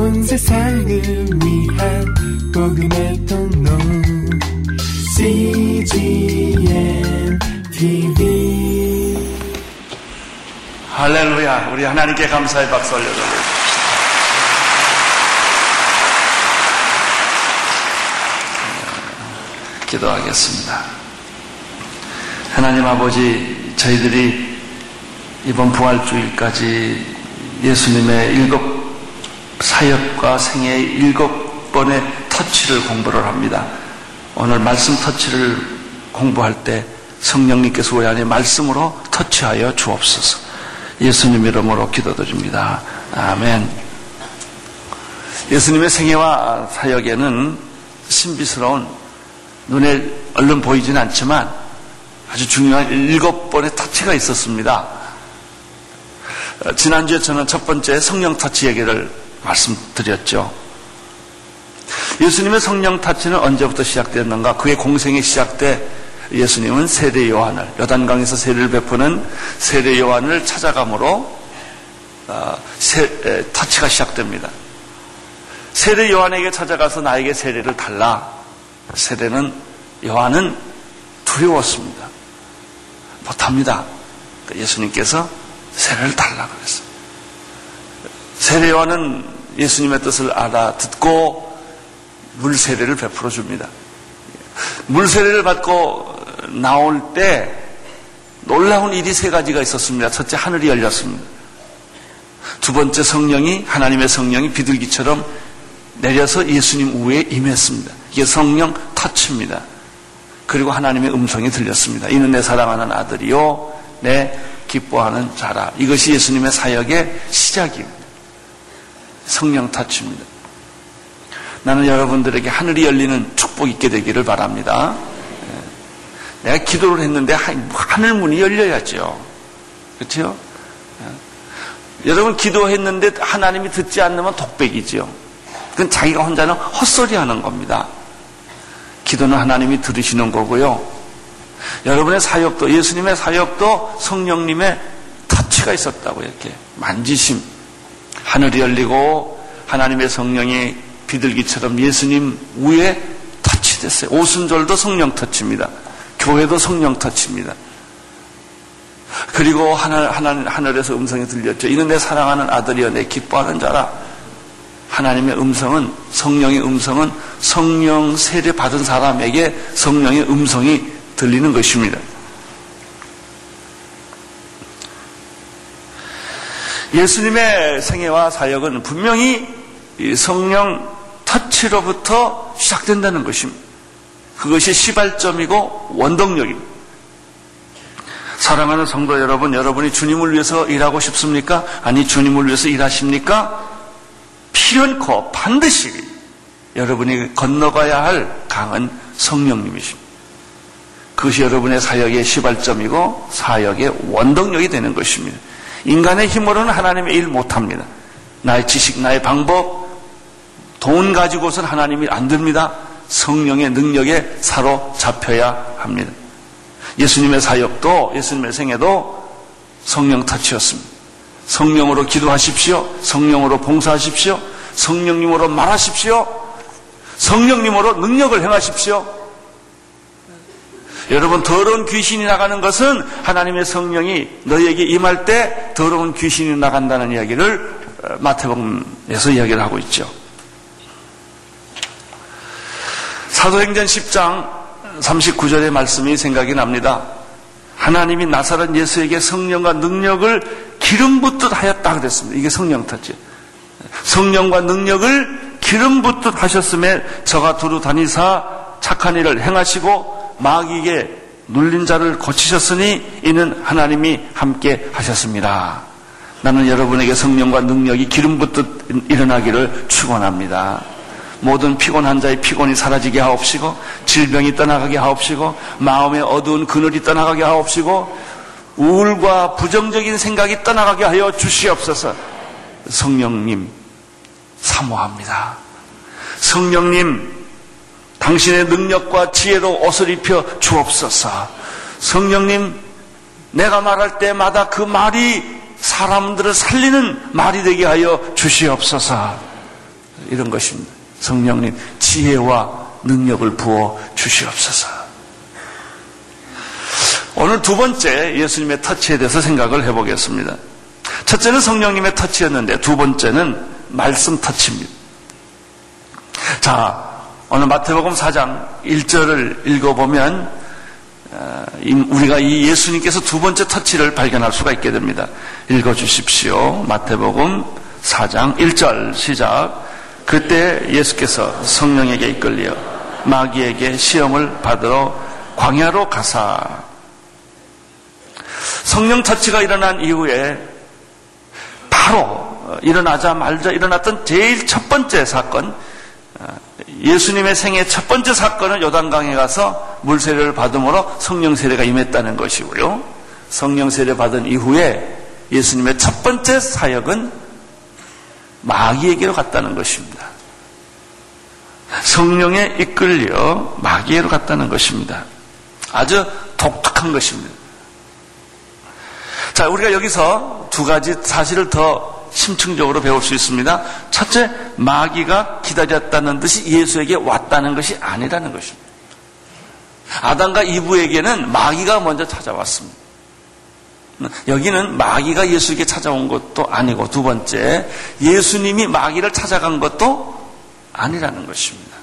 온 세상을 위한 복음의 통로 CGM TV 할렐루야. 우리 하나님께 감사의 박수 올려드립니다. 기도하겠습니다. 하나님 아버지, 저희들이 이번 부활주일까지 예수님의 일곱 사역과 생애의 일곱 번의 터치를 공부를 합니다. 오늘 말씀 터치를 공부할 때 성령님께서 우리 안에 말씀으로 터치하여 주옵소서. 예수님 이름으로 기도드립니다. 아멘. 예수님의 생애와 사역에는 신비스러운 눈에 얼른 보이진 않지만 아주 중요한 일곱 번의 터치가 있었습니다. 어, 지난주에 저는 첫 번째 성령 터치 얘기를 말씀드렸죠. 예수님의 성령 타치는 언제부터 시작됐는가? 그의 공생이 시작돼 예수님은 세례 요한을 여단강에서 세례를 베푸는 세례 요한을 찾아감으로 어, 세, 타치가 시작됩니다. 세례 요한에게 찾아가서 나에게 세례를 달라. 세례는 요한은 두려웠습니다. 못합니다. 그러니까 예수님께서 세례를 달라 그랬어요. 세례 요한은 예수님의 뜻을 알아듣고 물 세례를 베풀어 줍니다. 물 세례를 받고 나올 때 놀라운 일이 세 가지가 있었습니다. 첫째 하늘이 열렸습니다. 두 번째 성령이 하나님의 성령이 비둘기처럼 내려서 예수님 우에 임했습니다. 이게 성령 터치입니다. 그리고 하나님의 음성이 들렸습니다. 이는 내 사랑하는 아들이요 내 기뻐하는 자라. 이것이 예수님의 사역의 시작입니다. 성령 터치입니다. 나는 여러분들에게 하늘이 열리는 축복 있게 되기를 바랍니다. 예. 내가 기도를 했는데 하늘 문이 열려야죠. 그렇죠? 여러분 기도했는데 하나님이 듣지 않으면 독백이지요. 그건 자기가 혼자는 헛소리 하는 겁니다. 기도는 하나님이 들으시는 거고요. 여러분의 사역도, 예수님의 사역도 성령님의 터치가 있었다고 이렇게 만지심. 하늘이 열리고 하나님의 성령이 비둘기처럼 예수님 위에 터치됐어요. 오순절도 성령 터치입니다. 교회도 성령 터치입니다. 그리고 하늘, 하늘, 하늘에서 음성이 들렸죠. 이는 내 사랑하는 아들이여 내 기뻐하는 자라. 하나님의 음성은, 성령의 음성은 성령 세례 받은 사람에게 성령의 음성이 들리는 것입니다. 예수님의 생애와 사역은 분명히 성령 터치로부터 시작된다는 것입니다. 그것이 시발점이고 원동력입니다. 사랑하는 성도 여러분, 여러분이 주님을 위해서 일하고 싶습니까? 아니, 주님을 위해서 일하십니까? 필연코 반드시 여러분이 건너가야 할 강은 성령님이십니다. 그것이 여러분의 사역의 시발점이고 사역의 원동력이 되는 것입니다. 인간의 힘으로는 하나님의 일 못합니다. 나의 지식, 나의 방법, 돈 가지고선 하나님이 안 됩니다. 성령의 능력에 사로잡혀야 합니다. 예수님의 사역도 예수님의 생애도 성령 터치였습니다. 성령으로 기도하십시오. 성령으로 봉사하십시오. 성령님으로 말하십시오. 성령님으로 능력을 행하십시오. 여러분 더러운 귀신이 나가는 것은 하나님의 성령이 너에게 임할 때 더러운 귀신이 나간다는 이야기를 어, 마태복음에서 이야기를 하고 있죠. 사도행전 10장 39절의 말씀이 생각이 납니다. 하나님이 나사렛 예수에게 성령과 능력을 기름 붓듯 하였다 그랬습니다. 이게 성령 터치. 성령과 능력을 기름 붓듯 하셨음에 저가 두루 다니사 착한 일을 행하시고 마귀에게 눌린 자를 고치셨으니 이는 하나님이 함께 하셨습니다. 나는 여러분에게 성령과 능력이 기름 붓듯 일어나기를 축원합니다. 모든 피곤한 자의 피곤이 사라지게 하옵시고 질병이 떠나가게 하옵시고 마음의 어두운 그늘이 떠나가게 하옵시고 우울과 부정적인 생각이 떠나가게 하여 주시옵소서. 성령님 사모합니다. 성령님 당신의 능력과 지혜로 옷을 입혀 주옵소서. 성령님 내가 말할 때마다 그 말이 사람들을 살리는 말이 되게 하여 주시옵소서. 이런 것입니다. 성령님 지혜와 능력을 부어 주시옵소서. 오늘 두 번째 예수님의 터치에 대해서 생각을 해보겠습니다. 첫째는 성령님의 터치였는데 두 번째는 말씀 터치입니다. 자, 오늘 마태복음 4장 1절을 읽어보면 어, 우리가 이 예수님께서 두 번째 터치를 발견할 수가 있게 됩니다. 읽어주십시오. 마태복음 4장 1절 시작. 그때 예수께서 성령에게 이끌려 마귀에게 시험을 받으러 광야로 가사 성령 터치가 일어난 이후에 바로 일어나자말자 일어났던 제일 첫 번째 사건 예수님의 생애 첫 번째 사건은 요단강에 가서 물세례를 받음으로 성령 세례가 임했다는 것이고요. 성령 세례 받은 이후에 예수님의 첫 번째 사역은 마귀에게로 갔다는 것입니다. 성령에 이끌려 마귀에로 갔다는 것입니다. 아주 독특한 것입니다. 자, 우리가 여기서 두 가지 사실을 더 심층적으로 배울 수 있습니다. 첫째, 마귀가 기다렸다는 듯이 예수에게 왔다는 것이 아니라는 것입니다. 아담과 이브에게는 마귀가 먼저 찾아왔습니다. 여기는 마귀가 예수에게 찾아온 것도 아니고 두 번째 예수님이 마귀를 찾아간 것도 아니라는 것입니다.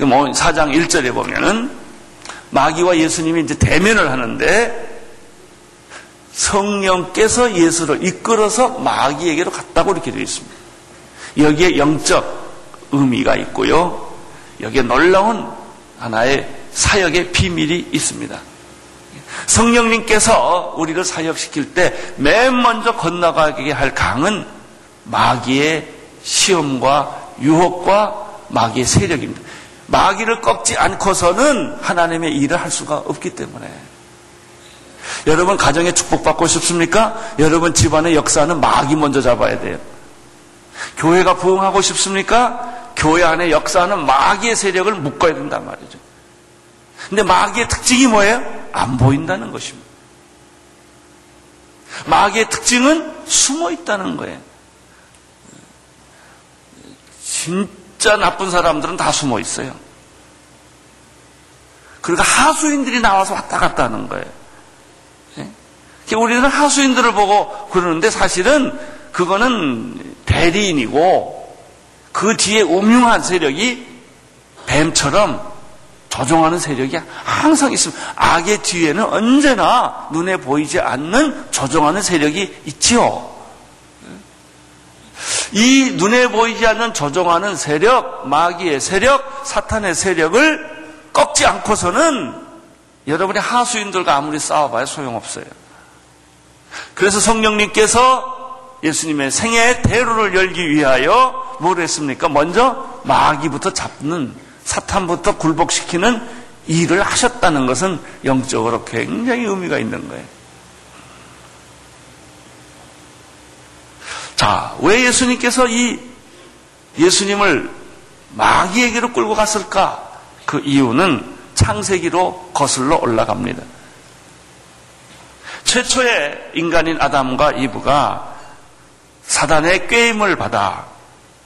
뭐 사장 1절에 보면은 마귀와 예수님이 이제 대면을 하는데 성령께서 예수를 이끌어서 마귀에게로 갔다고 이렇게 되어 있습니다. 여기에 영적 의미가 있고요. 여기에 놀라운 하나의 사역의 비밀이 있습니다. 성령님께서 우리를 사역시킬 때 맨 먼저 건너가게 할 강은 마귀의 시험과 유혹과 마귀의 세력입니다. 마귀를 꺾지 않고서는 하나님의 일을 할 수가 없기 때문에. 여러분 가정에 축복받고 싶습니까? 여러분 집안의 역사는 마귀 먼저 잡아야 돼요. 교회가 부흥하고 싶습니까? 교회 안에 역사는 마귀의 세력을 묶어야 된단 말이죠. 근데 마귀의 특징이 뭐예요? 안 보인다는 것입니다. 마귀의 특징은 숨어 있다는 거예요. 진짜 나쁜 사람들은 다 숨어 있어요. 그러니까 하수인들이 나와서 왔다 갔다 하는 거예요. 예? 우리는 하수인들을 보고 그러는데 사실은 그거는 대리인이고 그 뒤에 음흉한 세력이 뱀처럼 조종하는 세력이 항상 있습니다. 악의 뒤에는 언제나 눈에 보이지 않는 조종하는 세력이 있지요. 이 눈에 보이지 않는 조종하는 세력, 마귀의 세력, 사탄의 세력을 꺾지 않고서는 여러분이 하수인들과 아무리 싸워봐야 소용없어요. 그래서 성령님께서 예수님의 생애 대로를 열기 위하여 뭘 했습니까? 먼저 마귀부터 잡는 사탄부터 굴복시키는 일을 하셨다는 것은 영적으로 굉장히 의미가 있는 거예요. 자, 왜 예수님께서 이 예수님을 마귀에게로 끌고 갔을까? 그 이유는 창세기로 거슬러 올라갑니다. 최초의 인간인 아담과 이브가 사단의 꾀임을 받아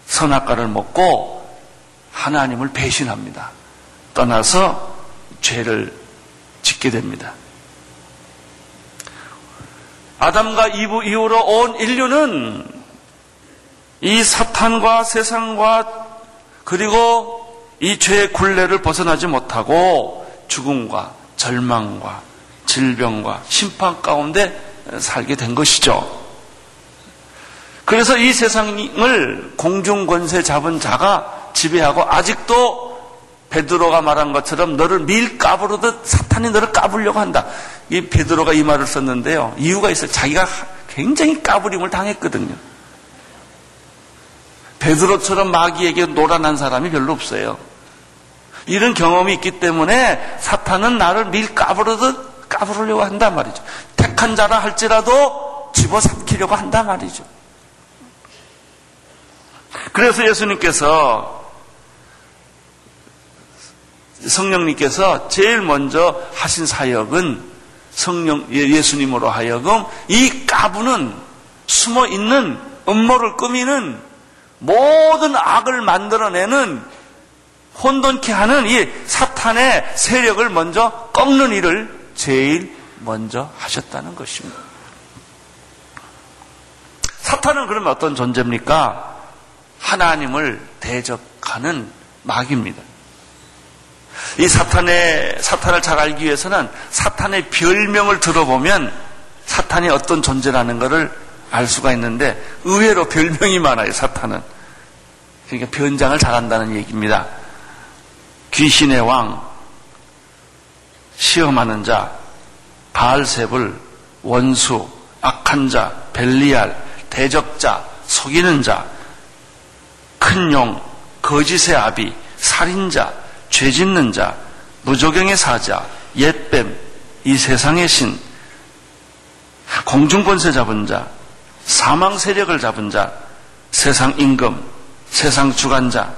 선악과를 먹고 하나님을 배신합니다. 떠나서 죄를 짓게 됩니다. 아담과 이브 이후로 온 인류는 이 사탄과 세상과 그리고 이 죄의 굴레를 벗어나지 못하고 죽음과 절망과 질병과 심판 가운데 살게 된 것이죠. 그래서 이 세상을 공중 권세 잡은 자가 지배하고 아직도 베드로가 말한 것처럼 너를 밀 까부르듯 사탄이 너를 까불려고 한다. 이 베드로가 이 말을 썼는데요. 이유가 있어요. 자기가 굉장히 까부림을 당했거든요. 베드로처럼 마귀에게 노란한 사람이 별로 없어요. 이런 경험이 있기 때문에 사탄은 나를 밀 까부르듯 까부르려고 한단 말이죠. 택한 자라 할지라도 집어삼키려고 한단 말이죠. 그래서 예수님께서 성령님께서 제일 먼저 하신 사역은 성령 예, 예수님으로 하여금 이 까부는 숨어 있는 음모를 꾸미는 모든 악을 만들어내는 혼돈케 하는 이 사탄의 세력을 먼저 꺾는 일을 제일 먼저 하셨다는 것입니다. 사탄은 그러면 어떤 존재입니까? 하나님을 대적하는 마귀입니다. 이 사탄의, 사탄을 잘 알기 위해서는 사탄의 별명을 들어보면 사탄이 어떤 존재라는 것을 알 수가 있는데 의외로 별명이 많아요, 사탄은. 그러니까 변장을 잘한다는 얘기입니다. 귀신의 왕, 시험하는 자, 바알세불, 원수, 악한 자, 벨리알, 대적자, 속이는 자, 큰 용, 거짓의 아비, 살인자, 죄 짓는 자, 무조경의 사자, 옛뱀, 이 세상의 신, 공중권세 잡은 자, 사망 세력을 잡은 자, 세상 임금, 세상 주관자,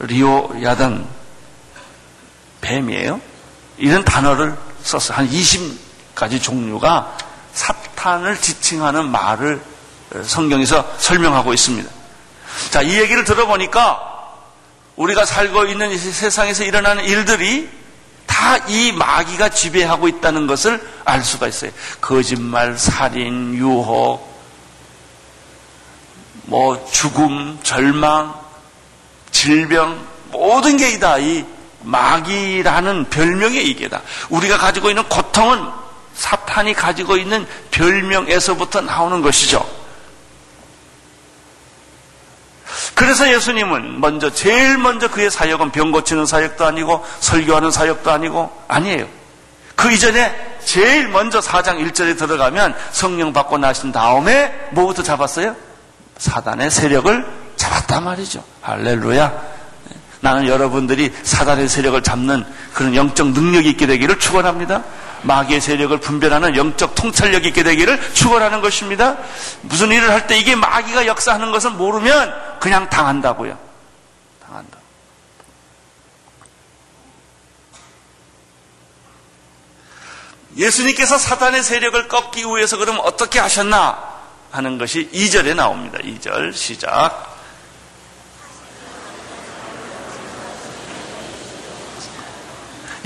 리오 야단, 뱀이에요. 이런 단어를 썼어요. 한 20가지 종류가 사탄을 지칭하는 말을 성경에서 설명하고 있습니다. 자, 이 얘기를 들어보니까 우리가 살고 있는 이 세상에서 일어나는 일들이 다 이 마귀가 지배하고 있다는 것을 알 수가 있어요. 거짓말, 살인, 유혹, 뭐 죽음, 절망, 질병 모든 게 다 이 마귀라는 별명의 이게다. 우리가 가지고 있는 고통은 사탄이 가지고 있는 별명에서부터 나오는 것이죠. 그래서 예수님은 먼저 제일 먼저 그의 사역은 병 고치는 사역도 아니고 설교하는 사역도 아니고 아니에요. 그 이전에 제일 먼저 4장 1절에 들어가면 성령 받고 나신 다음에 뭐부터 잡았어요? 사단의 세력을 잡았단 말이죠. 할렐루야. 나는 여러분들이 사단의 세력을 잡는 그런 영적 능력이 있게 되기를 축원합니다. 마귀의 세력을 분별하는 영적 통찰력이 있게 되기를 축원하는 것입니다. 무슨 일을 할 때 이게 마귀가 역사하는 것을 모르면 그냥 당한다고요. 당한다. 예수님께서 사단의 세력을 꺾기 위해서 그럼 어떻게 하셨나 하는 것이 2절에 나옵니다. 2절 시작.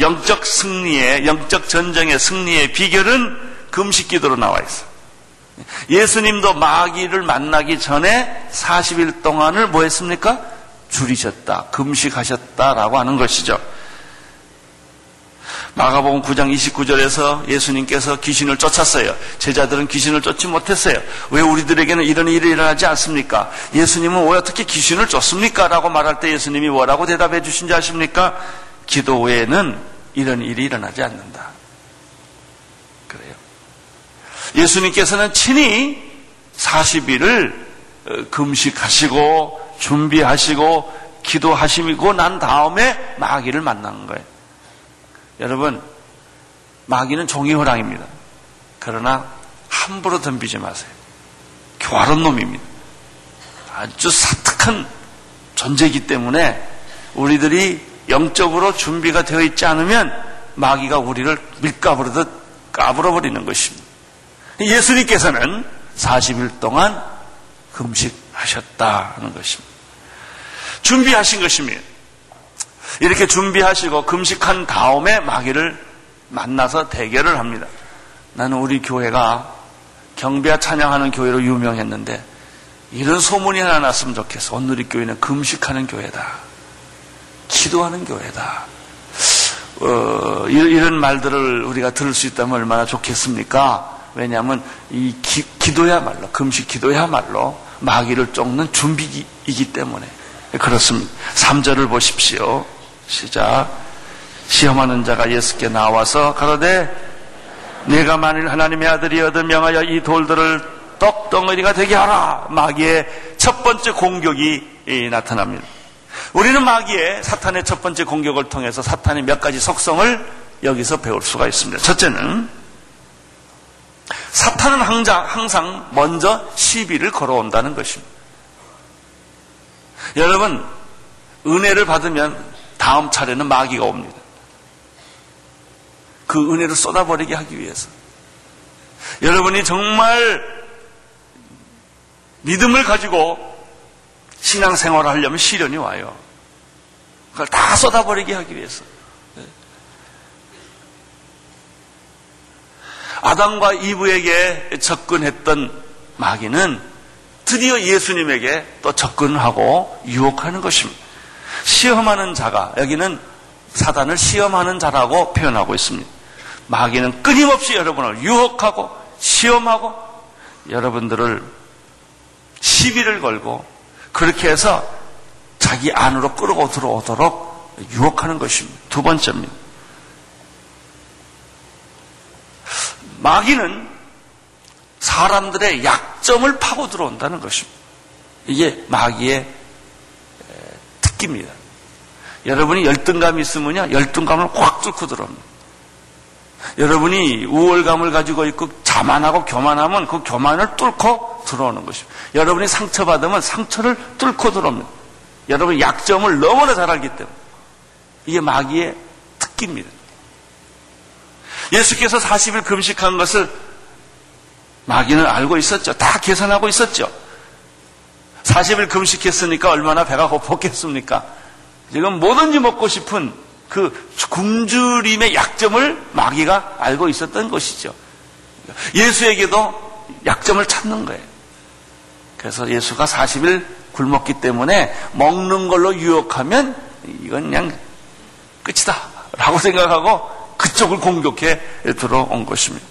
영적 승리의, 영적 전쟁의 승리의 비결은 금식 기도로 나와 있어. 예수님도 마귀를 만나기 전에 40일 동안을 뭐 했습니까? 줄이셨다, 금식하셨다라고 하는 것이죠. 마가복음 9장 29절에서 예수님께서 귀신을 쫓았어요. 제자들은 귀신을 쫓지 못했어요. 왜 우리들에게는 이런 일이 일어나지 않습니까? 예수님은 왜 어떻게 귀신을 쫓습니까? 라고 말할 때 예수님이 뭐라고 대답해 주신지 아십니까? 기도 외에는 이런 일이 일어나지 않는다. 그래요. 예수님께서는 친히 40일을 어, 금식하시고 준비하시고 기도하시고 난 다음에 마귀를 만난 거예요. 여러분, 마귀는 종이 호랑입니다. 그러나 함부로 덤비지 마세요. 교활한 놈입니다. 아주 사특한 존재이기 때문에 우리들이 영적으로 준비가 되어 있지 않으면 마귀가 우리를 밀가부르듯 까불어버리는 것입니다. 예수님께서는 40일 동안 금식하셨다는 것입니다. 준비하신 것입니다. 이렇게 준비하시고 금식한 다음에 마귀를 만나서 대결을 합니다. 나는 우리 교회가 경배와 찬양하는 교회로 유명했는데 이런 소문이 하나 났으면 좋겠어. 우리 교회는 금식하는 교회다. 기도하는 교회다. 어, 이런 말들을 우리가 들을 수 있다면 얼마나 좋겠습니까? 왜냐하면 이 기, 기도야말로 금식 기도야말로 마귀를 쫓는 준비이기 때문에 그렇습니다. 3절을 보십시오. 시작. 시험하는 자가 예수께 나와서 가로되 내가 만일 하나님의 아들이어도 명하여 이 돌들을 떡덩어리가 되게 하라. 마귀의 첫 번째 공격이 나타납니다. 우리는 마귀의 사탄의 첫 번째 공격을 통해서 사탄의 몇 가지 속성을 여기서 배울 수가 있습니다. 첫째는 사탄은 항상, 항상 먼저 시비를 걸어온다는 것입니다. 여러분, 은혜를 받으면 다음 차례는 마귀가 옵니다. 그 은혜를 쏟아버리게 하기 위해서. 여러분이 정말 믿음을 가지고 신앙생활을 하려면 시련이 와요. 그걸 다 쏟아버리게 하기 위해서. 네. 아담과 이브에게 접근했던 마귀는 드디어 예수님에게 또 접근하고 유혹하는 것입니다. 시험하는 자가 여기는 사단을 시험하는 자라고 표현하고 있습니다. 마귀는 끊임없이 여러분을 유혹하고 시험하고 여러분들을 시비를 걸고 그렇게 해서 자기 안으로 끌고 들어오도록 유혹하는 것입니다. 두 번째입니다. 마귀는 사람들의 약점을 파고 들어온다는 것입니다. 이게 마귀의 특기입니다. 여러분이 열등감이 있으면요, 열등감을 확 뚫고 들어옵니다. 여러분이 우월감을 가지고 있고 자만하고 교만하면 그 교만을 뚫고 들어오는 것입니다. 여러분이 상처받으면 상처를 뚫고 들어옵니다. 여러분 약점을 너무나 잘 알기 때문에 이게 마귀의 특기입니다. 예수께서 40일 금식한 것을 마귀는 알고 있었죠. 다 계산하고 있었죠. 40일 금식했으니까 얼마나 배가 고팠겠습니까? 지금 뭐든지 먹고 싶은 그 굶주림의 약점을 마귀가 알고 있었던 것이죠. 예수에게도 약점을 찾는 거예요. 그래서 예수가 40일 굶었기 때문에 먹는 걸로 유혹하면 이건 그냥 끝이다. 라고 생각하고 그쪽을 공격해 들어온 것입니다.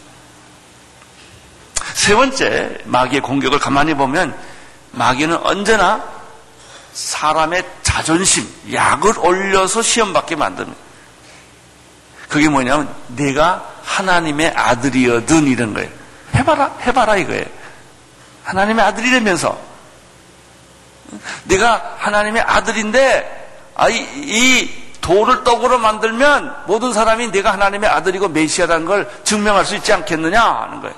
세 번째, 마귀의 공격을 가만히 보면 마귀는 언제나 사람의 자존심, 약을 올려서 시험받게 만듭니다. 그게 뭐냐면 내가 하나님의 아들이어든 이런 거예요. 해봐라, 해봐라 이거예요. 하나님의 아들이라면서 내가 하나님의 아들인데 아, 이, 이 돌을 떡으로 만들면 모든 사람이 내가 하나님의 아들이고 메시아라는 걸 증명할 수 있지 않겠느냐 하는 거예요.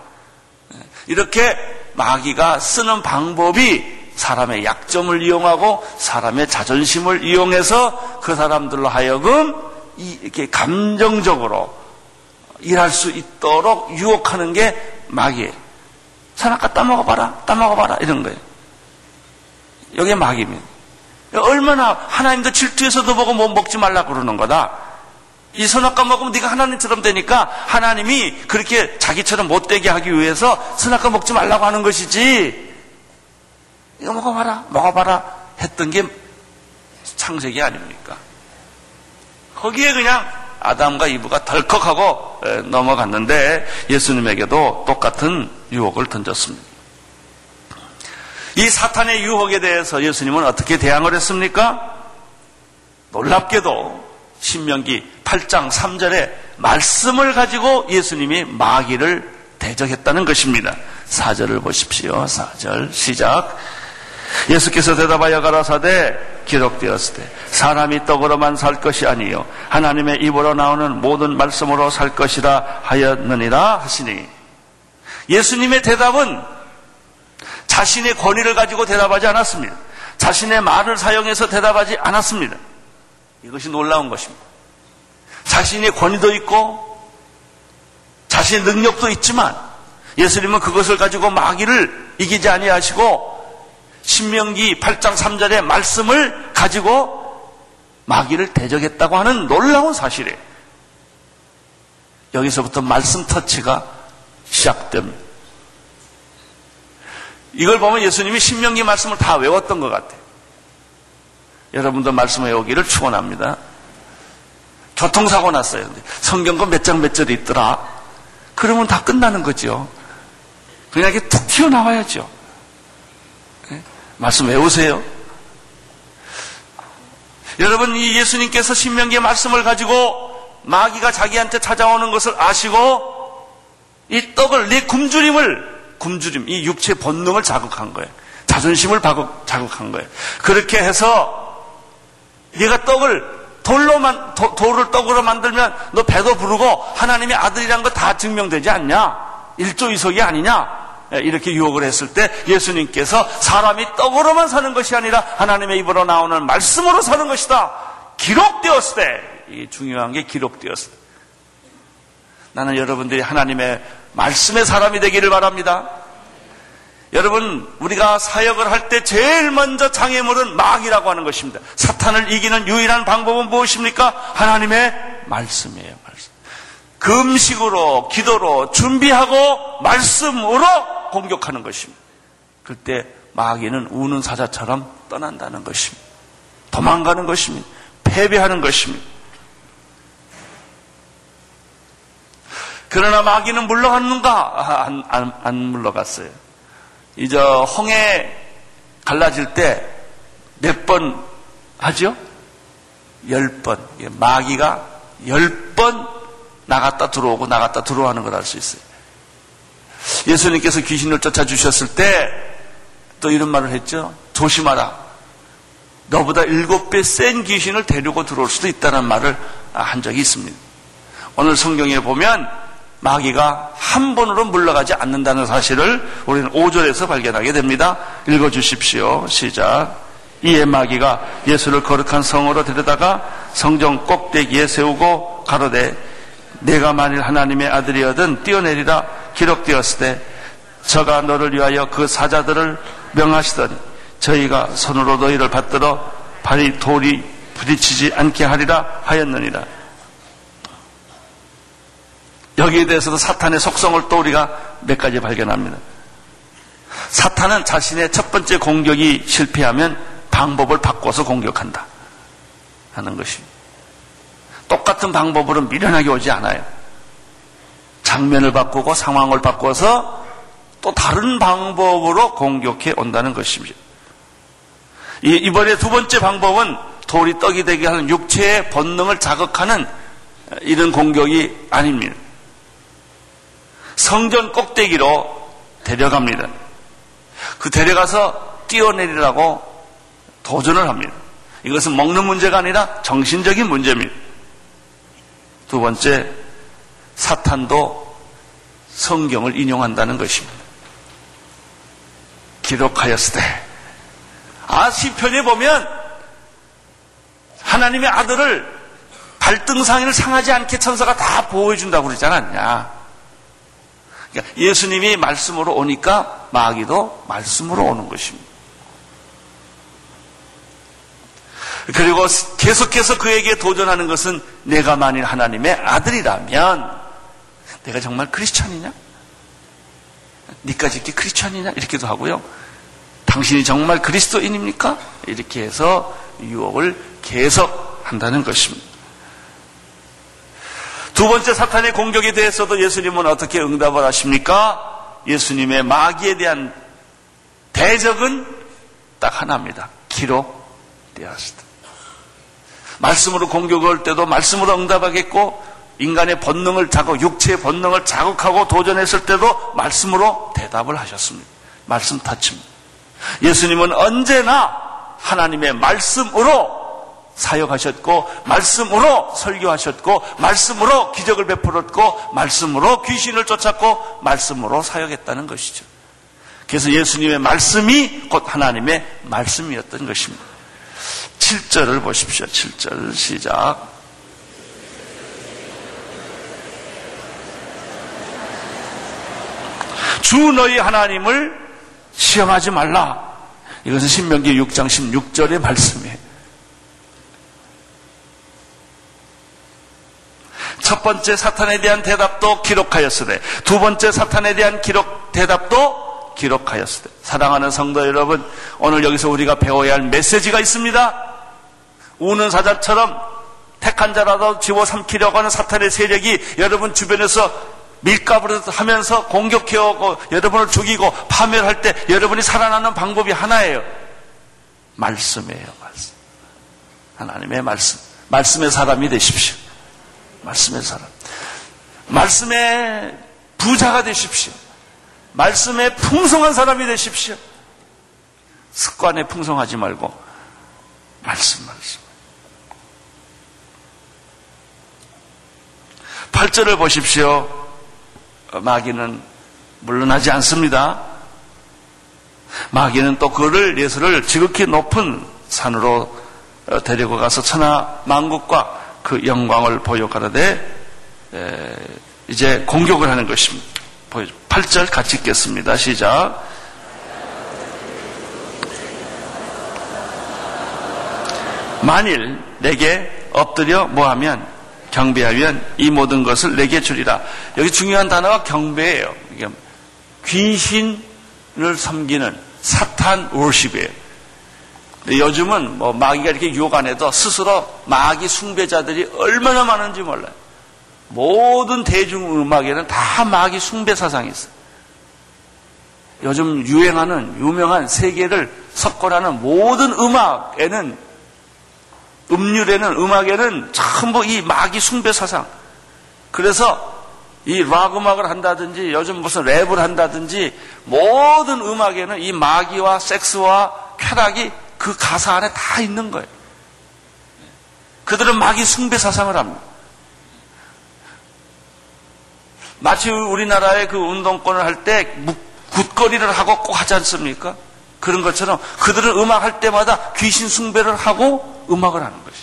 이렇게 마귀가 쓰는 방법이 사람의 약점을 이용하고 사람의 자존심을 이용해서 그 사람들로 하여금 이렇게 감정적으로 일할 수 있도록 유혹하는 게 마귀예요. 산악가 따먹어봐라, 따먹어봐라 이런 거예요. 이게 마귀입니다. 얼마나 하나님도 질투해서도 보고 못 먹지 말라 그러는 거다. 이 선악과 먹으면 네가 하나님처럼 되니까 하나님이 그렇게 자기처럼 못되게 하기 위해서 선악과 먹지 말라고 하는 것이지. 이거 먹어봐라, 먹어봐라 했던 게 창세기 아닙니까? 거기에 그냥 아담과 이브가 덜컥하고 넘어갔는데 예수님에게도 똑같은 유혹을 던졌습니다. 이 사탄의 유혹에 대해서 예수님은 어떻게 대항을 했습니까? 놀랍게도 신명기 8장 3절에 말씀을 가지고 예수님이 마귀를 대적했다는 것입니다. 4절을 보십시오. 4절 시작. 예수께서 대답하여 가라사대 기록되었을 때 사람이 떡으로만 살 것이 아니요 하나님의 입으로 나오는 모든 말씀으로 살 것이라 하였느니라 하시니 예수님의 대답은 자신의 권위를 가지고 대답하지 않았습니다. 자신의 말을 사용해서 대답하지 않았습니다. 이것이 놀라운 것입니다. 자신의 권위도 있고 자신의 능력도 있지만 예수님은 그것을 가지고 마귀를 이기지 아니하시고 신명기 8장 3절의 말씀을 가지고 마귀를 대적했다고 하는 놀라운 사실이에요. 여기서부터 말씀 터치가 시작됩니다. 이걸 보면 예수님이 신명기 말씀을 다 외웠던 것 같아요. 여러분도 말씀 외우기를 축원합니다. 교통사고 났어요. 성경권 몇장 몇 절이 있더라. 그러면 다 끝나는 거죠. 그냥 이렇게 툭 튀어나와야죠. 네? 말씀 외우세요. 여러분, 이 예수님께서 신명기의 말씀을 가지고 마귀가 자기한테 찾아오는 것을 아시고 이 떡을, 내 굶주림을, 굶주림, 이 육체 본능을 자극한 거예요. 자존심을 자극한 거예요. 그렇게 해서 네가 떡을 돌로만 도, 돌을 떡으로 만들면 너 배도 부르고 하나님의 아들이란 거 다 증명되지 않냐? 일조이석이 아니냐? 예, 이렇게 유혹을 했을 때 예수님께서 사람이 떡으로만 사는 것이 아니라 하나님의 입으로 나오는 말씀으로 사는 것이다. 기록되었을 때, 중요한 게 기록되었을 때. 나는 여러분들이 하나님의 말씀의 사람이 되기를 바랍니다. 여러분, 우리가 사역을 할 때 제일 먼저 장애물은 마귀라고 하는 것입니다. 사탄을 이기는 유일한 방법은 무엇입니까? 하나님의 말씀이에요, 말씀. 금식으로, 기도로, 준비하고, 말씀으로 공격하는 것입니다. 그때 마귀는 우는 사자처럼 떠난다는 것입니다. 도망가는 것입니다. 패배하는 것입니다. 그러나 마귀는 물러갔는가? 아, 안, 안, 안 물러갔어요. 이제 홍해 갈라질 때 몇 번 하죠? 열 번. 마귀가 열 번 나갔다 들어오고 나갔다 들어오는 걸 알 수 있어요. 예수님께서 귀신을 쫓아주셨을 때 또 이런 말을 했죠. 조심하라. 너보다 일곱 배 센 귀신을 데리고 들어올 수도 있다는 말을 한 적이 있습니다. 오늘 성경에 보면 마귀가 한 번으로 물러가지 않는다는 사실을 우리는 5절에서 발견하게 됩니다. 읽어 주십시오. 시작. 이에 마귀가 예수를 거룩한 성으로 데려다가 성정 꼭대기에 세우고 가로되 내가 만일 하나님의 아들이어든 뛰어내리라 기록되었을 때 저가 너를 위하여 그 사자들을 명하시더니 저희가 손으로 너희를 받들어 발이 돌이 부딪히지 않게 하리라 하였느니라. 여기에 대해서도 사탄의 속성을 또 우리가 몇 가지 발견합니다. 사탄은 자신의 첫 번째 공격이 실패하면 방법을 바꿔서 공격한다. 하는 것입니다. 똑같은 방법으로 미련하게 오지 않아요. 장면을 바꾸고 상황을 바꿔서 또 다른 방법으로 공격해 온다는 것입니다. 이번에 두 번째 방법은 돌이 떡이 되게 하는 육체의 본능을 자극하는 이런 공격이 아닙니다. 성전 꼭대기로 데려갑니다. 그 데려가서 뛰어내리라고 도전을 합니다. 이것은 먹는 문제가 아니라 정신적인 문제입니다. 두 번째, 사탄도 성경을 인용한다는 것입니다. 기록하였을 때, 아, 시편에 보면 하나님의 아들을 발등상인을 상하지 않게 천사가 다 보호해준다고 그러지 않았냐. 그러니까 예수님이 말씀으로 오니까 마귀도 말씀으로 오는 것입니다. 그리고 계속해서 그에게 도전하는 것은 내가 만일 하나님의 아들이라면 내가 정말 크리스천이냐? 니까지 이렇게 크리스천이냐? 이렇게도 하고요. 당신이 정말 그리스도인입니까? 이렇게 해서 유혹을 계속 한다는 것입니다. 두 번째 사탄의 공격에 대해서도 예수님은 어떻게 응답을 하십니까? 예수님의 마귀에 대한 대적은 딱 하나입니다. 기록되었다. 말씀으로 공격할 때도 말씀으로 응답하겠고 인간의 본능을 자극, 육체의 본능을 자극하고 도전했을 때도 말씀으로 대답을 하셨습니다. 말씀 타칩니다. 예수님은 언제나 하나님의 말씀으로 사역하셨고 말씀으로 설교하셨고 말씀으로 기적을 베풀었고 말씀으로 귀신을 쫓았고 말씀으로 사역했다는 것이죠. 그래서 예수님의 말씀이 곧 하나님의 말씀이었던 것입니다. 7절을 보십시오. 7절 시작. 주 너희 하나님을 시험하지 말라. 이것은 신명기 6장 16절의 말씀이에요. 첫 번째 사탄에 대한 대답도 기록하였으되 두 번째 사탄에 대한 기록 대답도 기록하였으되 사랑하는 성도 여러분 오늘 여기서 우리가 배워야 할 메시지가 있습니다. 우는 사자처럼 택한 자라도 집어삼키려고 하는 사탄의 세력이 여러분 주변에서 밀가부를 하면서 공격해오고 여러분을 죽이고 파멸할 때 여러분이 살아나는 방법이 하나예요. 말씀이에요, 말씀. 하나님의 말씀. 말씀의 사람이 되십시오. 말씀의 사람. 말씀의 부자가 되십시오. 말씀의 풍성한 사람이 되십시오. 습관에 풍성하지 말고 말씀 말씀. 8절을 보십시오. 마귀는 물러나지 않습니다. 마귀는 또 그를 예수를 지극히 높은 산으로 데리고 가서 천하 만국과 그 영광을 보여 가라되 이제 공격을 하는 것입니다. 보여줘. 8절 같이 읽겠습니다. 시작. 만일 내게 엎드려 뭐하면 경배하면 이 모든 것을 내게 주리라. 여기 중요한 단어가 경배예요. 귀신을 섬기는 사탄 월십이에요. 요즘은 뭐 마귀가 이렇게 유혹 안 해도 스스로 마귀 숭배자들이 얼마나 많은지 몰라요. 모든 대중 음악에는 다 마귀 숭배 사상이 있어요. 요즘 유행하는 유명한 세계를 석권하는 모든 음악에는 음률에는 음악에는 전부 이 마귀 숭배 사상. 그래서 이 락 음악을 한다든지 요즘 무슨 랩을 한다든지 모든 음악에는 이 마귀와 섹스와 쾌락이 그 가사 안에 다 있는 거예요. 그들은 마귀 숭배 사상을 합니다. 마치 우리나라의 그 운동권을 할 때 굿거리를 하고 꼭 하지 않습니까? 그런 것처럼 그들은 음악 할 때마다 귀신 숭배를 하고 음악을 하는 것이.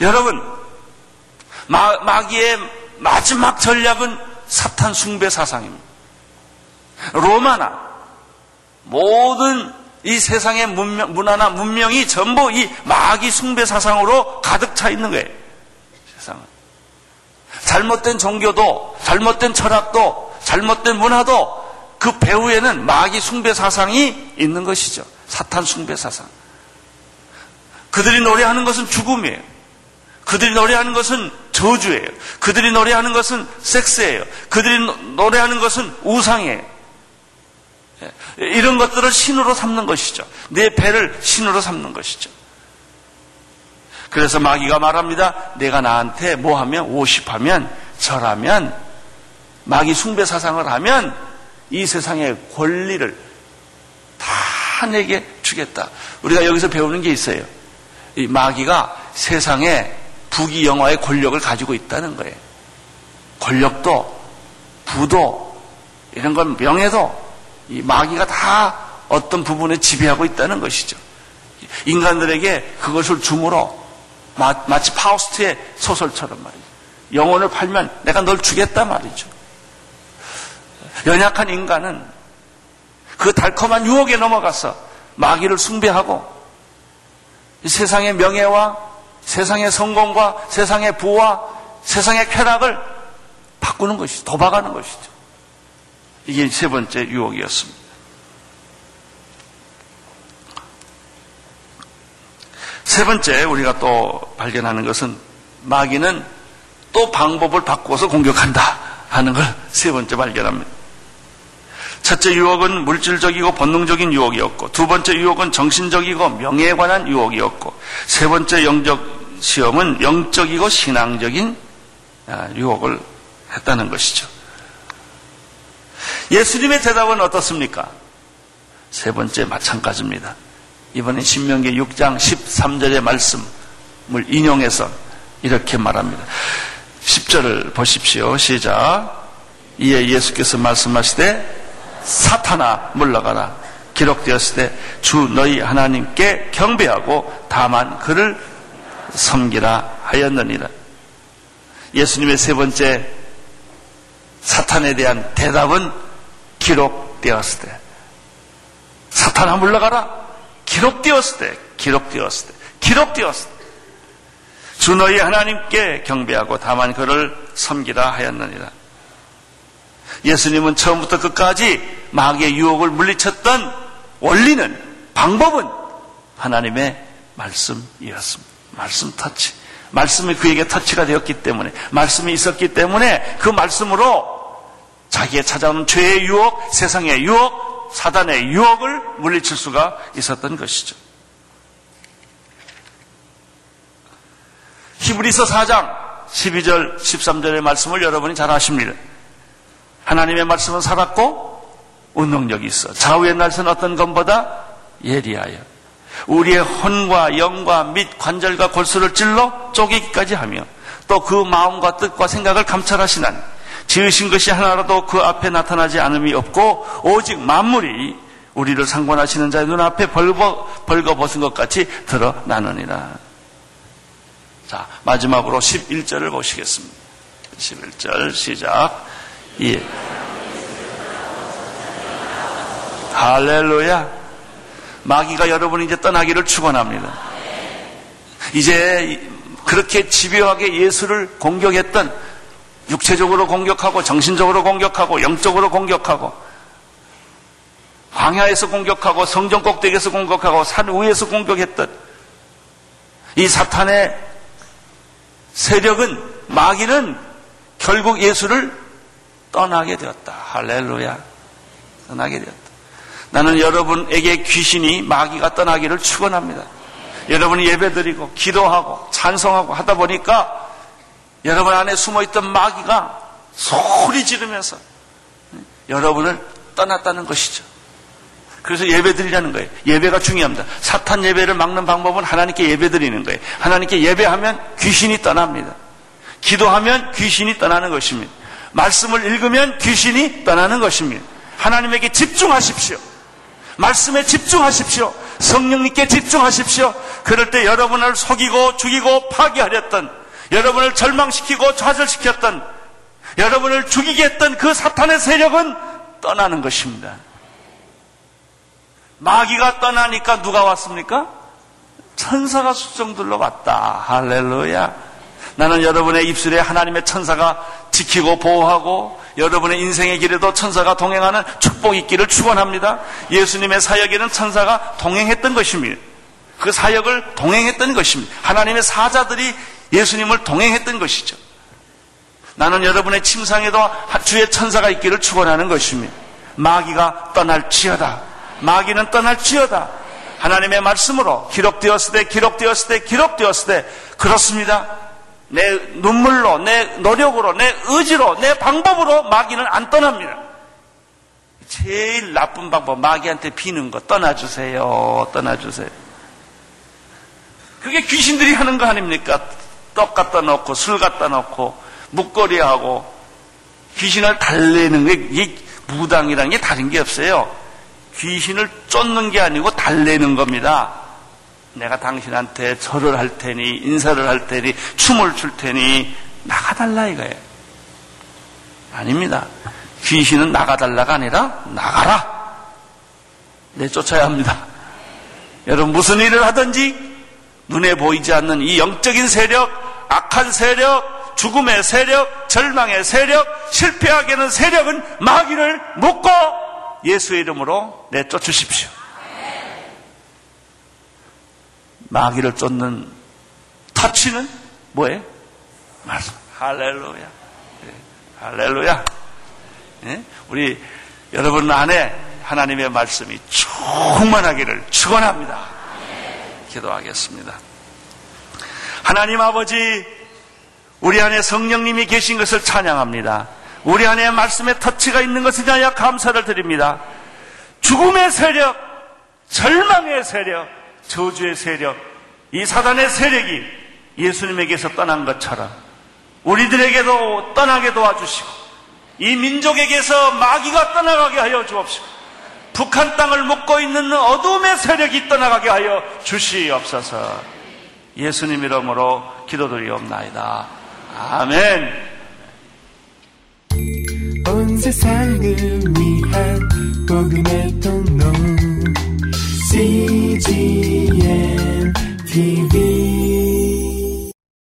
여러분, 마, 마귀의 마지막 전략은 사탄 숭배 사상입니다. 로마나 모든 이 세상의 문명, 문화나 문명이 전부 이 마귀 숭배 사상으로 가득 차 있는 거예요. 세상은. 잘못된 종교도, 잘못된 철학도, 잘못된 문화도 그 배후에는 마귀 숭배 사상이 있는 것이죠. 사탄 숭배 사상. 그들이 노래하는 것은 죽음이에요. 그들이 노래하는 것은 저주예요. 그들이 노래하는 것은 섹스예요. 그들이 노래하는 것은 우상이에요. 예, 이런 것들을 신으로 삼는 것이죠. 내 배를 신으로 삼는 것이죠. 그래서 마귀가 말합니다. 내가 나한테 뭐 하면, 오십하면, 절하면, 마귀 숭배 사상을 하면 이 세상의 권리를 다 내게 주겠다. 우리가 여기서 배우는 게 있어요. 이 마귀가 세상에 부귀 영화의 권력을 가지고 있다는 거예요. 권력도, 부도, 이런 건 명예도 이 마귀가 다 어떤 부분에 지배하고 있다는 것이죠. 인간들에게 그것을 주므로 마, 치 파우스트의 소설처럼 말이죠. 영혼을 팔면 내가 널 주겠다 말이죠. 연약한 인간은 그 달콤한 유혹에 넘어가서 마귀를 숭배하고 세상의 명예와 세상의 성공과 세상의 부와 세상의 쾌락을 바꾸는 것이죠. 도박하는 것이죠. 이게 세 번째 유혹이었습니다. 세 번째 우리가 또 발견하는 것은 마귀는 또 방법을 바꾸어서 공격한다 하는 걸 세 번째 발견합니다. 첫째 유혹은 물질적이고 본능적인 유혹이었고 두 번째 유혹은 정신적이고 명예에 관한 유혹이었고 세 번째 영적 시험은 영적이고 신앙적인 아, 유혹을 했다는 것이죠. 예수님의 대답은 어떻습니까? 세 번째 마찬가지입니다. 이번엔 신명기 6장 13절의 말씀을 인용해서 이렇게 말합니다. 10절을 보십시오. 시작. 이에 예수께서 말씀하시되 사탄아 물러가라. 기록되었을 때 주 너희 하나님께 경배하고 다만 그를 섬기라 하였느니라. 예수님의 세 번째 사탄에 대한 대답은 기록되었을 때. 사탄아 물러가라. 기록되었을 때, 기록되었을 때, 기록되었을 때. 주 너희 하나님께 경배하고 다만 그를 섬기라 하였느니라. 예수님은 처음부터 끝까지 마귀의 유혹을 물리쳤던 원리는 방법은 하나님의 말씀이었습니다. 말씀 터치. 말씀이 그에게 터치가 되었기 때문에 말씀이 있었기 때문에 그 말씀으로 자기의 찾아오는 죄의 유혹, 세상의 유혹, 사단의 유혹을 물리칠 수가 있었던 것이죠. 히브리서 4장 12절 13절의 말씀을 여러분이 잘 아십니다. 하나님의 말씀은 살았고 운동력이 있어. 좌우의 날선 어떤 것보다 예리하여 우리의 혼과 영과 및 관절과 골수를 찔러 쪼개기까지 하며 또 그 마음과 뜻과 생각을 감찰하시는 지으신 것이 하나라도 그 앞에 나타나지 않음이 없고 오직 만물이 우리를 상관하시는 자의 눈앞에 벌거, 벌거벗은 것 같이 드러나느니라. 자, 마지막으로 11절을 보시겠습니다. 11절 시작. 예. 할렐루야. 마귀가 여러분 이제 떠나기를 축원합니다. 이제 그렇게 집요하게 예수를 공격했던 육체적으로 공격하고 정신적으로 공격하고 영적으로 공격하고 광야에서 공격하고 성전 꼭대기에서 공격하고 산 위에서 공격했던 이 사탄의 세력은 마귀는 결국 예수를 떠나게 되었다. 할렐루야. 떠나게 되었다. 나는 여러분에게 귀신이 마귀가 떠나기를 축원합니다. 여러분이 예배드리고 기도하고 찬송하고 하다 보니까 여러분 안에 숨어있던 마귀가 소리 지르면서 여러분을 떠났다는 것이죠. 그래서 예배 드리라는 거예요. 예배가 중요합니다. 사탄 예배를 막는 방법은 하나님께 예배 드리는 거예요. 하나님께 예배하면 귀신이 떠납니다. 기도하면 귀신이 떠나는 것입니다. 말씀을 읽으면 귀신이 떠나는 것입니다. 하나님에게 집중하십시오. 말씀에 집중하십시오. 성령님께 집중하십시오. 그럴 때 여러분을 속이고 죽이고 파괴하렸던 여러분을 절망시키고 좌절시켰던 여러분을 죽이게 했던 그 사탄의 세력은 떠나는 것입니다. 마귀가 떠나니까 누가 왔습니까? 천사가 수정들로 왔다. 할렐루야. 나는 여러분의 입술에 하나님의 천사가 지키고 보호하고 여러분의 인생의 길에도 천사가 동행하는 축복 있기를 축원합니다. 예수님의 사역에는 천사가 동행했던 것입니다. 그 사역을 동행했던 것입니다. 하나님의 사자들이 예수님을 동행했던 것이죠. 나는 여러분의 침상에도 주의 천사가 있기를 축원하는 것입니다. 마귀가 떠날지어다. 마귀는 떠날지어다. 하나님의 말씀으로 기록되었을 때, 기록되었을 때, 기록되었을 때, 그렇습니다. 내 눈물로, 내 노력으로, 내 의지로, 내 방법으로 마귀는 안 떠납니다. 제일 나쁜 방법, 마귀한테 비는 거, 떠나주세요. 떠나주세요. 그게 귀신들이 하는 거 아닙니까? 떡 갖다 놓고, 술 갖다 놓고, 목걸이하고, 귀신을 달래는 게, 이게 무당이라는 게 다른 게 없어요. 귀신을 쫓는 게 아니고 달래는 겁니다. 내가 당신한테 절을 할 테니, 인사를 할 테니, 춤을 출 테니, 나가달라 이거예요. 아닙니다. 귀신은 나가달라가 아니라 나가라. 내쫓아야 합니다. 여러분 무슨 일을 하든지 눈에 보이지 않는 이 영적인 세력, 악한 세력, 죽음의 세력, 절망의 세력, 실패하게 하는 세력은 마귀를 묶고 예수의 이름으로 내쫓으십시오. 마귀를 쫓는 터치는 뭐예요? 말씀. 할렐루야. 네. 할렐루야. 네? 우리 여러분 안에 하나님의 말씀이 충만하기를 축원합니다. 기도하겠습니다. 하나님 아버지, 우리 안에 성령님이 계신 것을 찬양합니다. 우리 안에 말씀의 터치가 있는 것을 위하여 감사를 드립니다. 죽음의 세력, 절망의 세력, 저주의 세력, 이 사단의 세력이 예수님에게서 떠난 것처럼 우리들에게도 떠나게 도와주시고 이 민족에게서 마귀가 떠나가게 하여 주옵시고 북한 땅을 묶고 있는 어둠의 세력이 떠나가게 하여 주시옵소서 예수님 이름으로 기도드리옵나이다. 아멘. 온 세상을 위한 복음의 통로 CGM TV